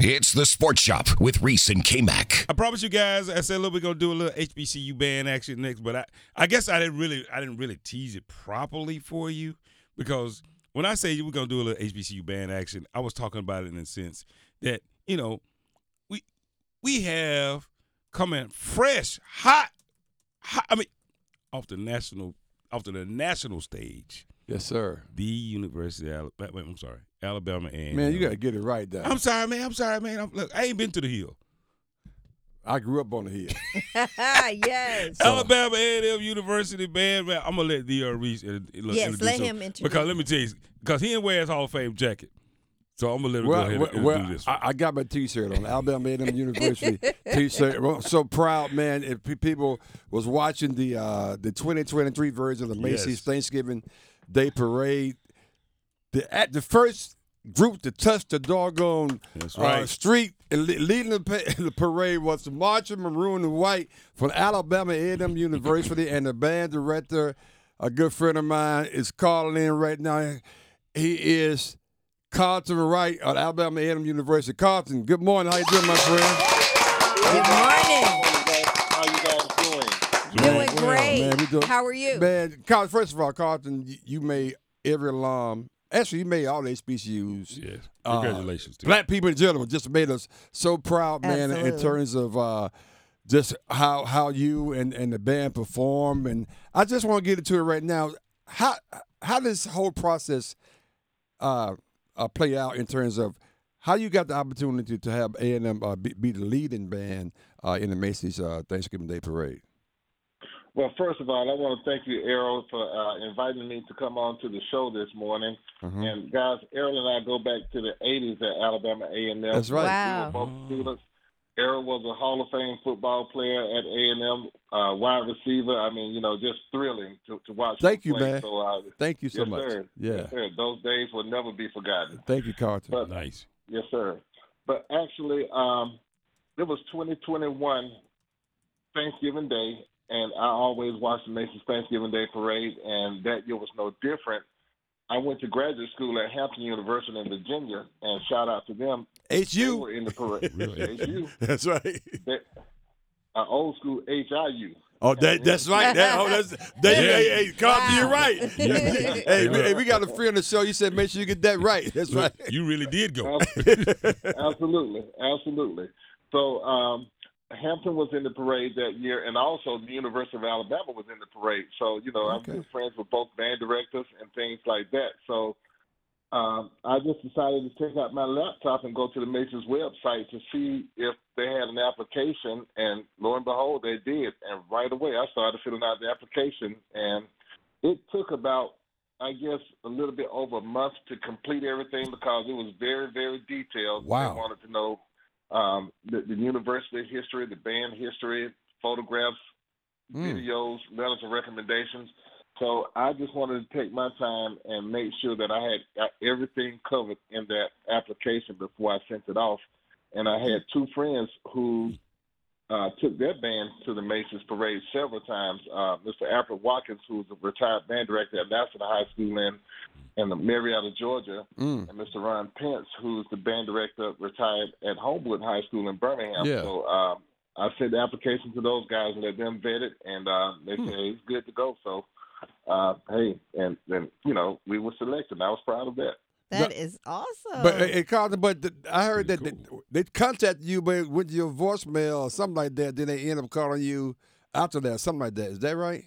It's the Sports Shop with Reese and K Mac. I promise you guys. I said, look, we're gonna do a little HBCU band action next, but I, I guess I didn't really, I didn't really tease it properly for you because when I say we're gonna do a little HBCU band action, I was talking about it in the sense that you know, we we have coming fresh, hot, hot. I mean, off the national, off the national stage. Yes, sir. The University of Alabama. I'm sorry, Alabama and Man, you got to get it right there. I'm sorry, man. I'm sorry, man. I'm, look, I ain't been to the hill. I grew up on the hill. yes. Alabama A&M University band, man. I'm gonna let D.R. Reese uh, look, Yes, introduce let him. him introduce Because let me tell you, because he didn't wear his Hall of Fame jacket, so I'm gonna let him well, go ahead well, and, well, do this. I, I got my T-shirt on, Alabama A&M University T-shirt. Well, so proud, man! If people was watching the uh, the 2023 version of the Macy's Yes. Thanksgiving Day Parade, the at the first group to touch the doggone That's uh, street and leading the, pa- the parade was the march in maroon and white from Alabama A&M University, and the band director, a good friend of mine, is calling in right now. He is Carlton Wright at Alabama A&M University. Carlton, good morning. How you doing, my friend? Good morning. How you guys doing? Doing well, man, we doing- How are you? Man, Carlton, first of all, Carlton, you, you made every alum. Actually, you made all the HBCUs. yes, uh, congratulations to Black people in general just made us so proud, man, in terms of uh, just how how you and, and the band perform. And I just want to get into it right now. How how this whole process uh, uh, play out in terms of how you got the opportunity to have A and M uh, be, be the leading band uh, in the Macy's uh, Thanksgiving Day Parade? Well, first of all, I want to thank you, Errol, for uh, inviting me to come on to the show this morning. Mhm. And guys, Errol and I go back to the '80s at Alabama A&M. That's right. Wow. We were both students. Errol was a Hall of Fame football player at A&M, uh, wide receiver. I mean, you know, just thrilling to, to watch. Thank you, play. man. So, uh, Thank you so yes, much. sir. Yeah, Yes, sir. Those days will never be forgotten. thank you, Carlton. But nice. Yes, sir. But actually, um, it was 2021 Thanksgiving Day, and I always watched the Macy's Thanksgiving Day Parade, and that year was no different. I went to graduate school at Hampton University in Virginia, and shout out to them. They HU. were in the parade. Really? HU. That's right. They, uh, old school HIU. Oh, that, that's right. That, oh, that's, they, Yeah. hey, hey, Carlton, you're Wow. right. Yeah. hey, we, hey, we got a friend on the show. You said make sure you get that right. That's right. You really did go. absolutely, absolutely. So um, Hampton was in the parade that year, and also the University of Alabama was in the parade. So you know, Okay. I'm good friends with both band directors and things like that. So um, I just decided to take out my laptop and go to the Macy's website to see if they had an application, and lo and behold, they did. And right away, I started filling out the application, and it took about I guess a little bit over a month to complete everything because it was very, very detailed. Wow. They wanted to know um, the, the university history, the band history, photographs, Mm. videos, letters of recommendations. So I just wanted to take my time and make sure that I had everything covered in that application before I sent it off. And I had two friends who uh, took their band to the Macy's parade several times. Uh, Mr. Alfred Watkins, who was a retired band director at Lassiter High School in in Marietta, Georgia, Mm. and Mr. Ron Pence, who's the band director retired at Homewood High School in Birmingham. Yeah. So um, I sent the application to those guys and let them vet it, and uh, they Hmm. said hey, it's good to go. So uh, hey, and then you know we were selected. I was proud of that. That is awesome. But hey, Carlton, but the, I heard that Pretty they, they contacted you, but with your voicemail or something like that. Then they end up calling you after that, something like that. Is that right?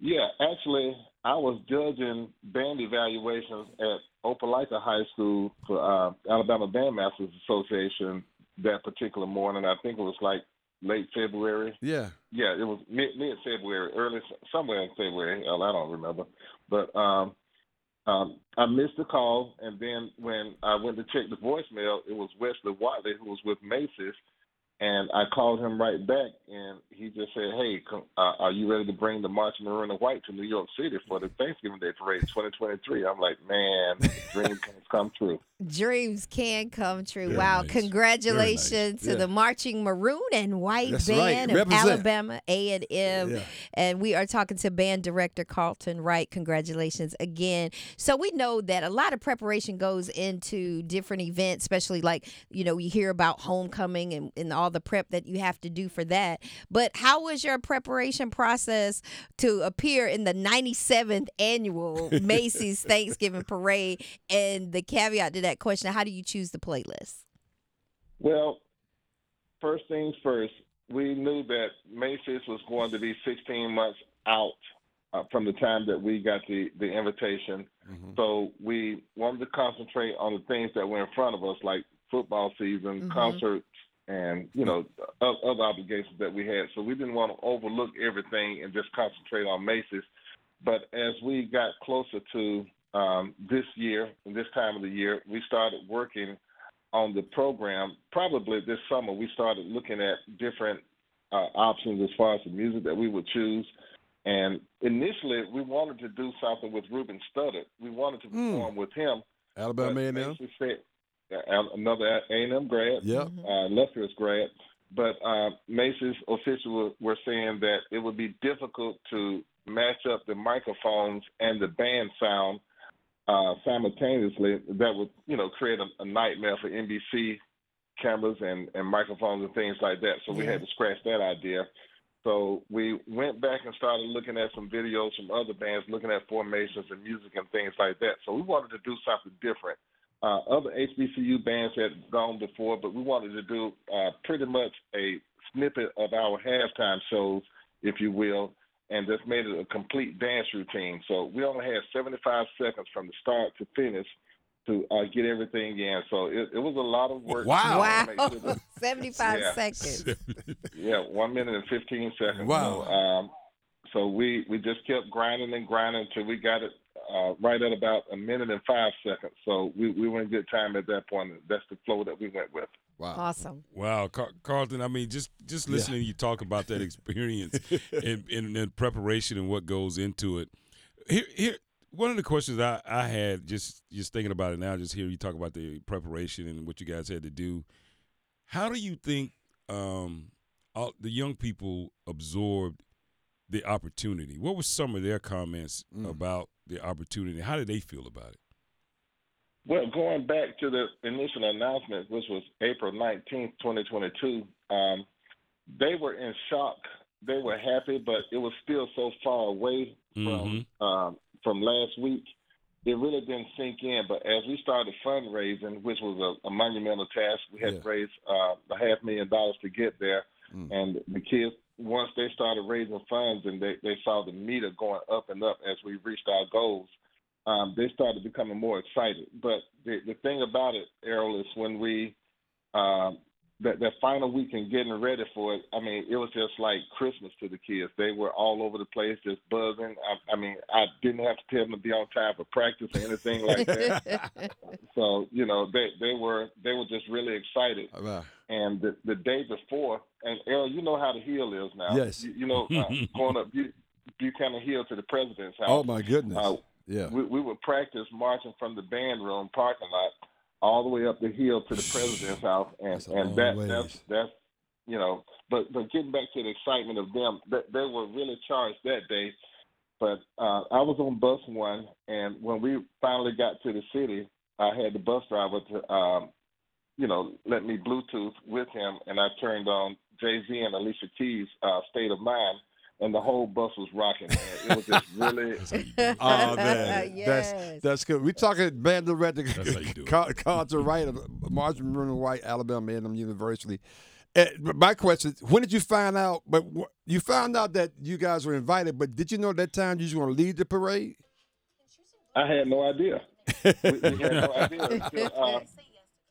Yeah, actually, I was judging band evaluations at Opelika High School for uh, Alabama Bandmasters Association that particular morning. I think it was like late February. Yeah. Yeah, it was mid mid February, early somewhere in February. Hell, I don't remember. But um, um, I missed the call, and then when I went to check the voicemail, it was Wesley Watley who was with Macy's, and I called him right back, and he just said, "Hey, come, uh, are you ready to bring the marching maroon and white to New York City for the Thanksgiving Day Parade 2023?" I'm like, "Man, dreams can come true." Dreams can come true. Very wow. nice. Congratulations to Yeah. the Marching Maroon and White That's right. Band of Alabama A&M. And we are talking to band director Carlton Wright. Congratulations again. So we know that a lot of preparation goes into different events, especially like, you know, you hear about homecoming and, and all the prep that you have to do for that. But how was your preparation process to appear in the 97th annual Macy's Thanksgiving Parade? And the caveat to that question, how do you choose the playlist? Well, first things first, we knew that Macy's was going to be 16 months out uh, from the time that we got the, the invitation. So we wanted to concentrate on the things that were in front of us, like football season, Mhm. concerts, and you know other obligations that we had. So we didn't want to overlook everything and just concentrate on Macy's. But as we got closer to um, this year, and this time of the year, we started working on the program. Probably this summer, we started looking at different uh, options as far as the music that we would choose. And initially, we wanted to do something with Ruben Studdard. We wanted to Mm. perform with him. Alabama but A&M. Macy's said- uh, another A&M grad Yep. uh, illustrious grad. But uh, Macy's officials were, were saying that it would be difficult to match up the microphones and the band sound uh, simultaneously. That would, you know, create a, a nightmare for NBC cameras and, and microphones and things like that. So we had to scratch that idea. So we went back and started looking at some videos from other bands, looking at formations and music and things like that. So we wanted to do something different. Uh, other HBCU bands had gone before, but we wanted to do uh, pretty much a snippet of our halftime shows, if you will, and just made it a complete dance routine. So we only had 75 seconds from the start to finish to uh, get everything in. So it, it was a lot of work. Wow. Wow. sure that- 75 Yeah. seconds. yeah, one minute and fifteen seconds. Wow. So, um, so we we just kept grinding and grinding until we got it uh, right at about a minute and five seconds. So we we were in good time at that point. That's the flow that we went with. Wow. Awesome. Wow, Car- Carlton. I mean, just just listening to you talk about that experience and, and, and preparation and what goes into it. Here, here, one of the questions I, I had just just thinking about it now, just hear you talk about the preparation and what you guys had to do. How do you think um, all, the young people absorbed the opportunity? What were some of their comments Mm. about the opportunity? How did they feel about it? Well, going back to the initial announcement, which was April nineteenth, twenty twenty two, um, they were in shock. They were happy, but it was still so far away from um, from last week. It really didn't sink in. But as we started fundraising, which was a, a monumental task, we had Yeah. to raise uh, a half million dollars to get there. Mm. And the kids, once they started raising funds and they, they saw the meter going up and up as we reached our goals, um, they started becoming more excited. But the, the thing about it, Errol, is when we um, that that final week and getting ready for it, I mean, it was just like Christmas to the kids. They were all over the place, just buzzing. I, I mean, I didn't have to tell them to be on time for practice or anything like that. so you know, they they were they were just really excited. And the, the day before, and Errol, you know how the hill is now. Yes. You, you know, uh, going up Bu- Buchanan Hill to the president's house. Oh my goodness. Uh, yeah. we, we would practice marching from the band room parking lot all the way up the hill to the president's house, and That's and that ways. that's that's you know, but but getting back to the excitement of them, that they were really charged that day. But uh, I was on bus one, and when we finally got to the city, I had the bus driver to, um, you know, let me Bluetooth with him, and I turned on Jay Z and Alicia Keys' uh, "State of Mind." And the whole bus was rocking, man. It was just really, That's how you do it. Oh man, Yes. that's that's good. We talking band director That's how you do it. Car- Carlton Wright Marching Maroon and White, Alabama A&M University. My question: When did you find out? But you found out that you guys were invited, but did you know at that time you were going to lead the parade? I had no idea. we, we had no idea until uh,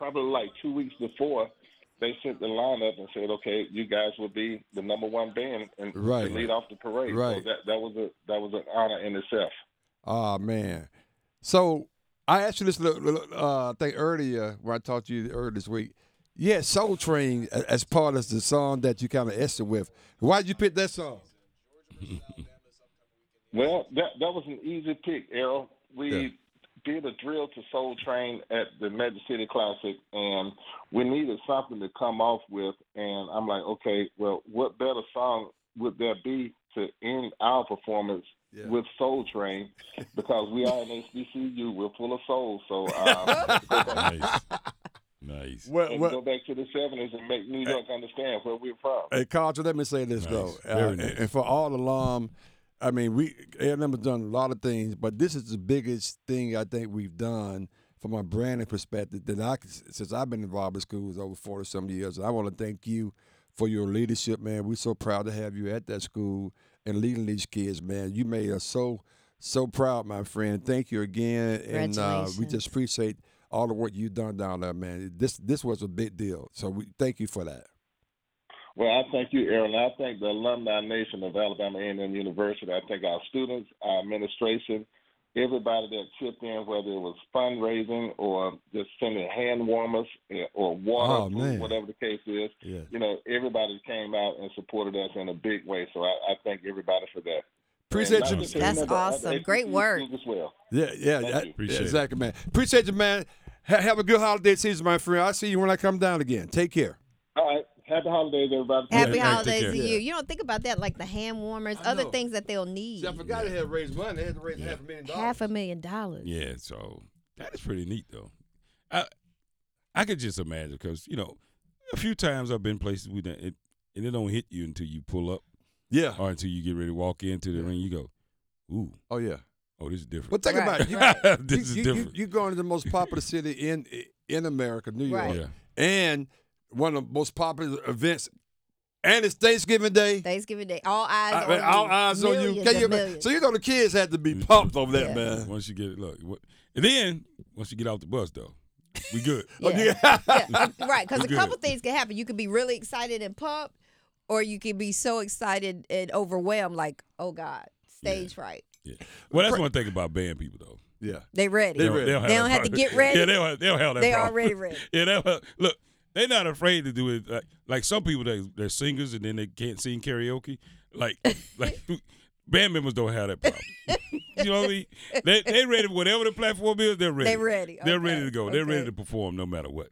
probably like two weeks before they sent the lineup and said, "Okay, you guys will be the number one band and Right. lead off the parade." Right. So that that was a that was an honor in itself. Oh man. So I asked you this uh, thing earlier when I talked to you earlier this week. Yeah, Soul Train as part of the song that you kind of essed with. Why'd you pick that song? Well, that that was an easy pick, Errol. We Yeah. Did a drill to Soul Train at the Magic City Classic, and we needed something to come off with. And I'm like, okay, well, what better song would there be to end our performance Yeah. with Soul Train? Because we are in HBCU, we're full of soul. So um, Nice. nice. Well, and go back to the '70s and make New York understand where we're from. Hey, Carter, let me say this Nice. though, Uh, nice. and for all alum, I mean, we A&M has done a lot of things, but this is the biggest thing I think we've done from a branding perspective that I since I've been involved in schools over forty some years. And I want to thank you for your leadership, man. We're so proud to have you at that school and leading these kids, man. You made us so so proud, my friend. Thank you again, and uh, we just appreciate all the work you've done down there, man. This this was a big deal, so we thank you for that. Well, I thank you, Errol. I thank the alumni nation of Alabama A&M University. I thank our students, our administration, everybody that chipped in, whether it was fundraising or just sending hand warmers eh, or water, Oh, food, whatever the case is. Yeah. You know, everybody came out and supported us in a big way. So I, I thank everybody for that. Appreciate you. That's remember, other awesome. Great work. As well. Yeah, yeah, Thank that- you. Appreciate it. exactly, man. Appreciate you, man. Ha- have a good holiday season, my friend. I'll see you when I come down again. Take care. All right. Happy holidays, everybody. Happy Yeah, holidays to you. Yeah. You don't think about that, like the hand warmers, I other know. things that they'll need. I forgot they had raised money. They had to raise half a million dollars. Half a million dollars. Yeah, so that is pretty neat though. I I could just imagine because you know a few times I've been places we done, it and it don't hit you until you pull up Yeah. or until you get ready to walk into the ring. You go, ooh, Oh yeah. oh this is different. But think Right, about it. You, this is you, you, different. you going to the most popular city in in America, New York, Right. yeah, and one of the most popular events. And it's Thanksgiving Day. Thanksgiving Day. All eyes I on mean, you. all eyes on you. Can you millions. So you know the kids had to be pumped over that, Yeah. man. once you get it, look, what, and then once you get off the bus though, we good. Yeah. yeah. yeah, right. Because a Good. couple things can happen. You could be really excited and pumped, or you could be so excited and overwhelmed, like, oh God, stage fright. Yeah. Well, that's one thing about band people though. yeah. They ready. They They don't, they don't have, They don't have to get ready. Yeah, they don't, they don't have that They problem. already ready. Yeah, they don't, look, they're not afraid to do it. Like, like some people, they, they're singers and then they can't sing karaoke. Like, like band members don't have that problem. you know what I mean? They they ready. Whatever the platform is, they're ready. They're ready. They're Okay. ready to go. They're ready to perform no matter what.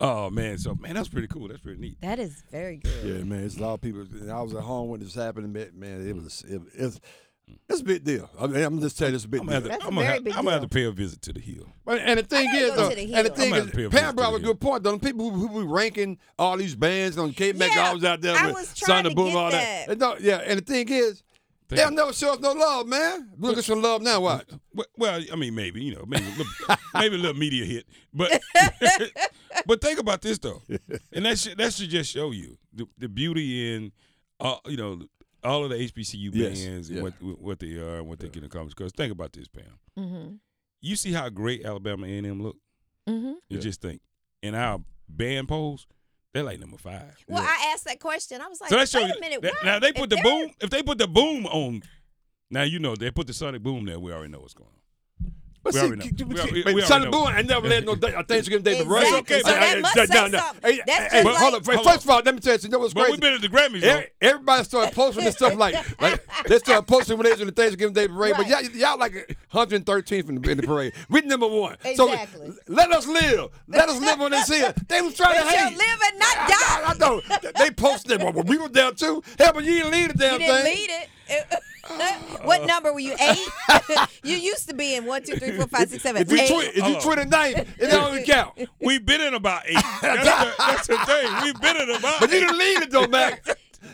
Oh man, so man, that's pretty cool. That's pretty neat. That is very good. Yeah, man, it's a lot of people. I was at home when this happened, man. man it was it, it's it's a big deal. I mean, I'm just telling you, it's a big I'm deal. gonna have to, That's a I'm gonna very have, big I'm gonna have to pay a visit to the hill. But, and the thing gotta is, go though, to the and the hill. thing I'm is, gonna pay a Pam visit brought to a the good point. Though, the people who, who be ranking all these bands on Cape Mac Yeah, albums out there I with was trying Sonic to Boom, get all that. that. And no, yeah, and the thing is, they'll never show us no love, man. Look at some love now. What? Well, well, I mean, maybe you know, maybe a little, maybe a little media hit, but but think about this though, and that should that should just show you the, the beauty in, uh, you know, all of the HBCU Yes, bands yeah. and what what they are and what they can accomplish. Because think about this, Pam. Mm-hmm. You see how great Alabama A and M look. Mm-hmm. You Yeah. just think in our band polls, they're like number five. Well, I asked that question. I was like, so that shows wait you. a minute. that- now they If put the boom. If they put the boom on, now you know they put the sonic boom there. We already know what's going on. But We see, already know. k- We k- already- but we Sonic already know. Boom ain't never let no day- a Thanksgiving Day to run. Exactly. So that must say something. Hey, That's hey, just hey, like- hold up. Hold First on. of all, let me tell you, you know what's But crazy? we've been at the Grammys. though. Every- Everybody started posting this stuff like, like they started posting when they was in the Thanksgiving Day parade. But y'all, Right. y'all like 113th in the, in the parade. We number one. Exactly. So let us live. Let us live on this here. They was trying They to shall hate. live and not I, die. I, I know. They posted it. Well, we were down too. Hell, but you didn't lead the damn You didn't thing. lead it. What uh, number were you? Eight. you used to be in one, two, three, four, five, six, seven. If you, Eight. twi- if you Hold on. 29, it don't even count. We've been in about eight. That's, the, that's the thing. We've been in about But you eight. didn't lead it though, Mac.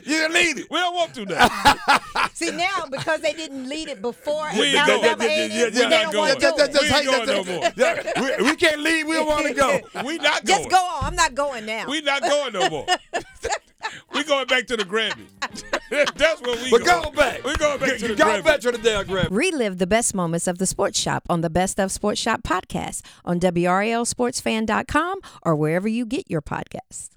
You didn't lead it. We don't want to now. See now because they didn't lead it before We in ain't going. Alabama Yeah, A&M, yeah, yeah, they yeah. don't We're want not to do going. it. We ain't going no more. Yeah, we, we can't leave. We don't want to go. We not going. Just go on. I'm not going now. We not going no more. we going back to the Grammys. That's what we But going. go back. We going back to the Go back to the damn Grammy. Relive the best moments of the Sports Shop on the Best of Sports Shop podcast on WRLSportsFan.com or wherever you get your podcasts.